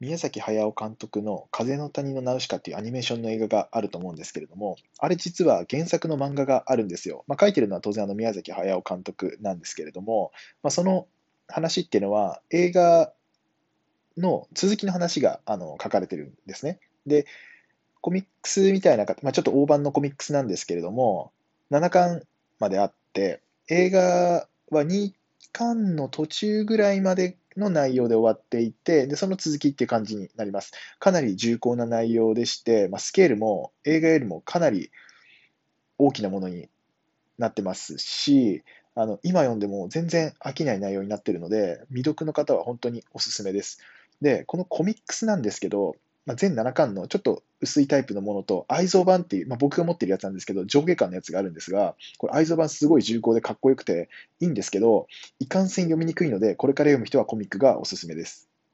宮崎駿監督の風の谷のナウシカっていうアニメーションの映画があると思うんですけれども、あれ実は原作の漫画があるんですよ。まあ、書いてるのは当然あの宮崎駿監督なんですけれども、まあ、その話っていうのは映画の続きの話があの書かれてるんですね。で、コミックスみたいな、まあ、ちょっと大判のコミックスなんですけれども、7巻まであって、映画は2巻の途中ぐらいまでの内容で終わっていて、でその続きっていう感じになります。かなり重厚な内容でして、まあ、スケールも映画よりもかなり大きなものになってますし、あの今読んでも全然飽きない内容になっているので、未読の方は本当におすすめです。で、このコミックスなんですけど、まあ、全7巻のちょっと薄いタイプのものと、愛蔵版っていう、まあ、僕が持ってるやつなんですけど、上下巻のやつがあるんですが、これ愛蔵版すごい重厚でかっこよくていいんですけど、いかんせん読みにくいので、これから読む人はコミックがおすすめです。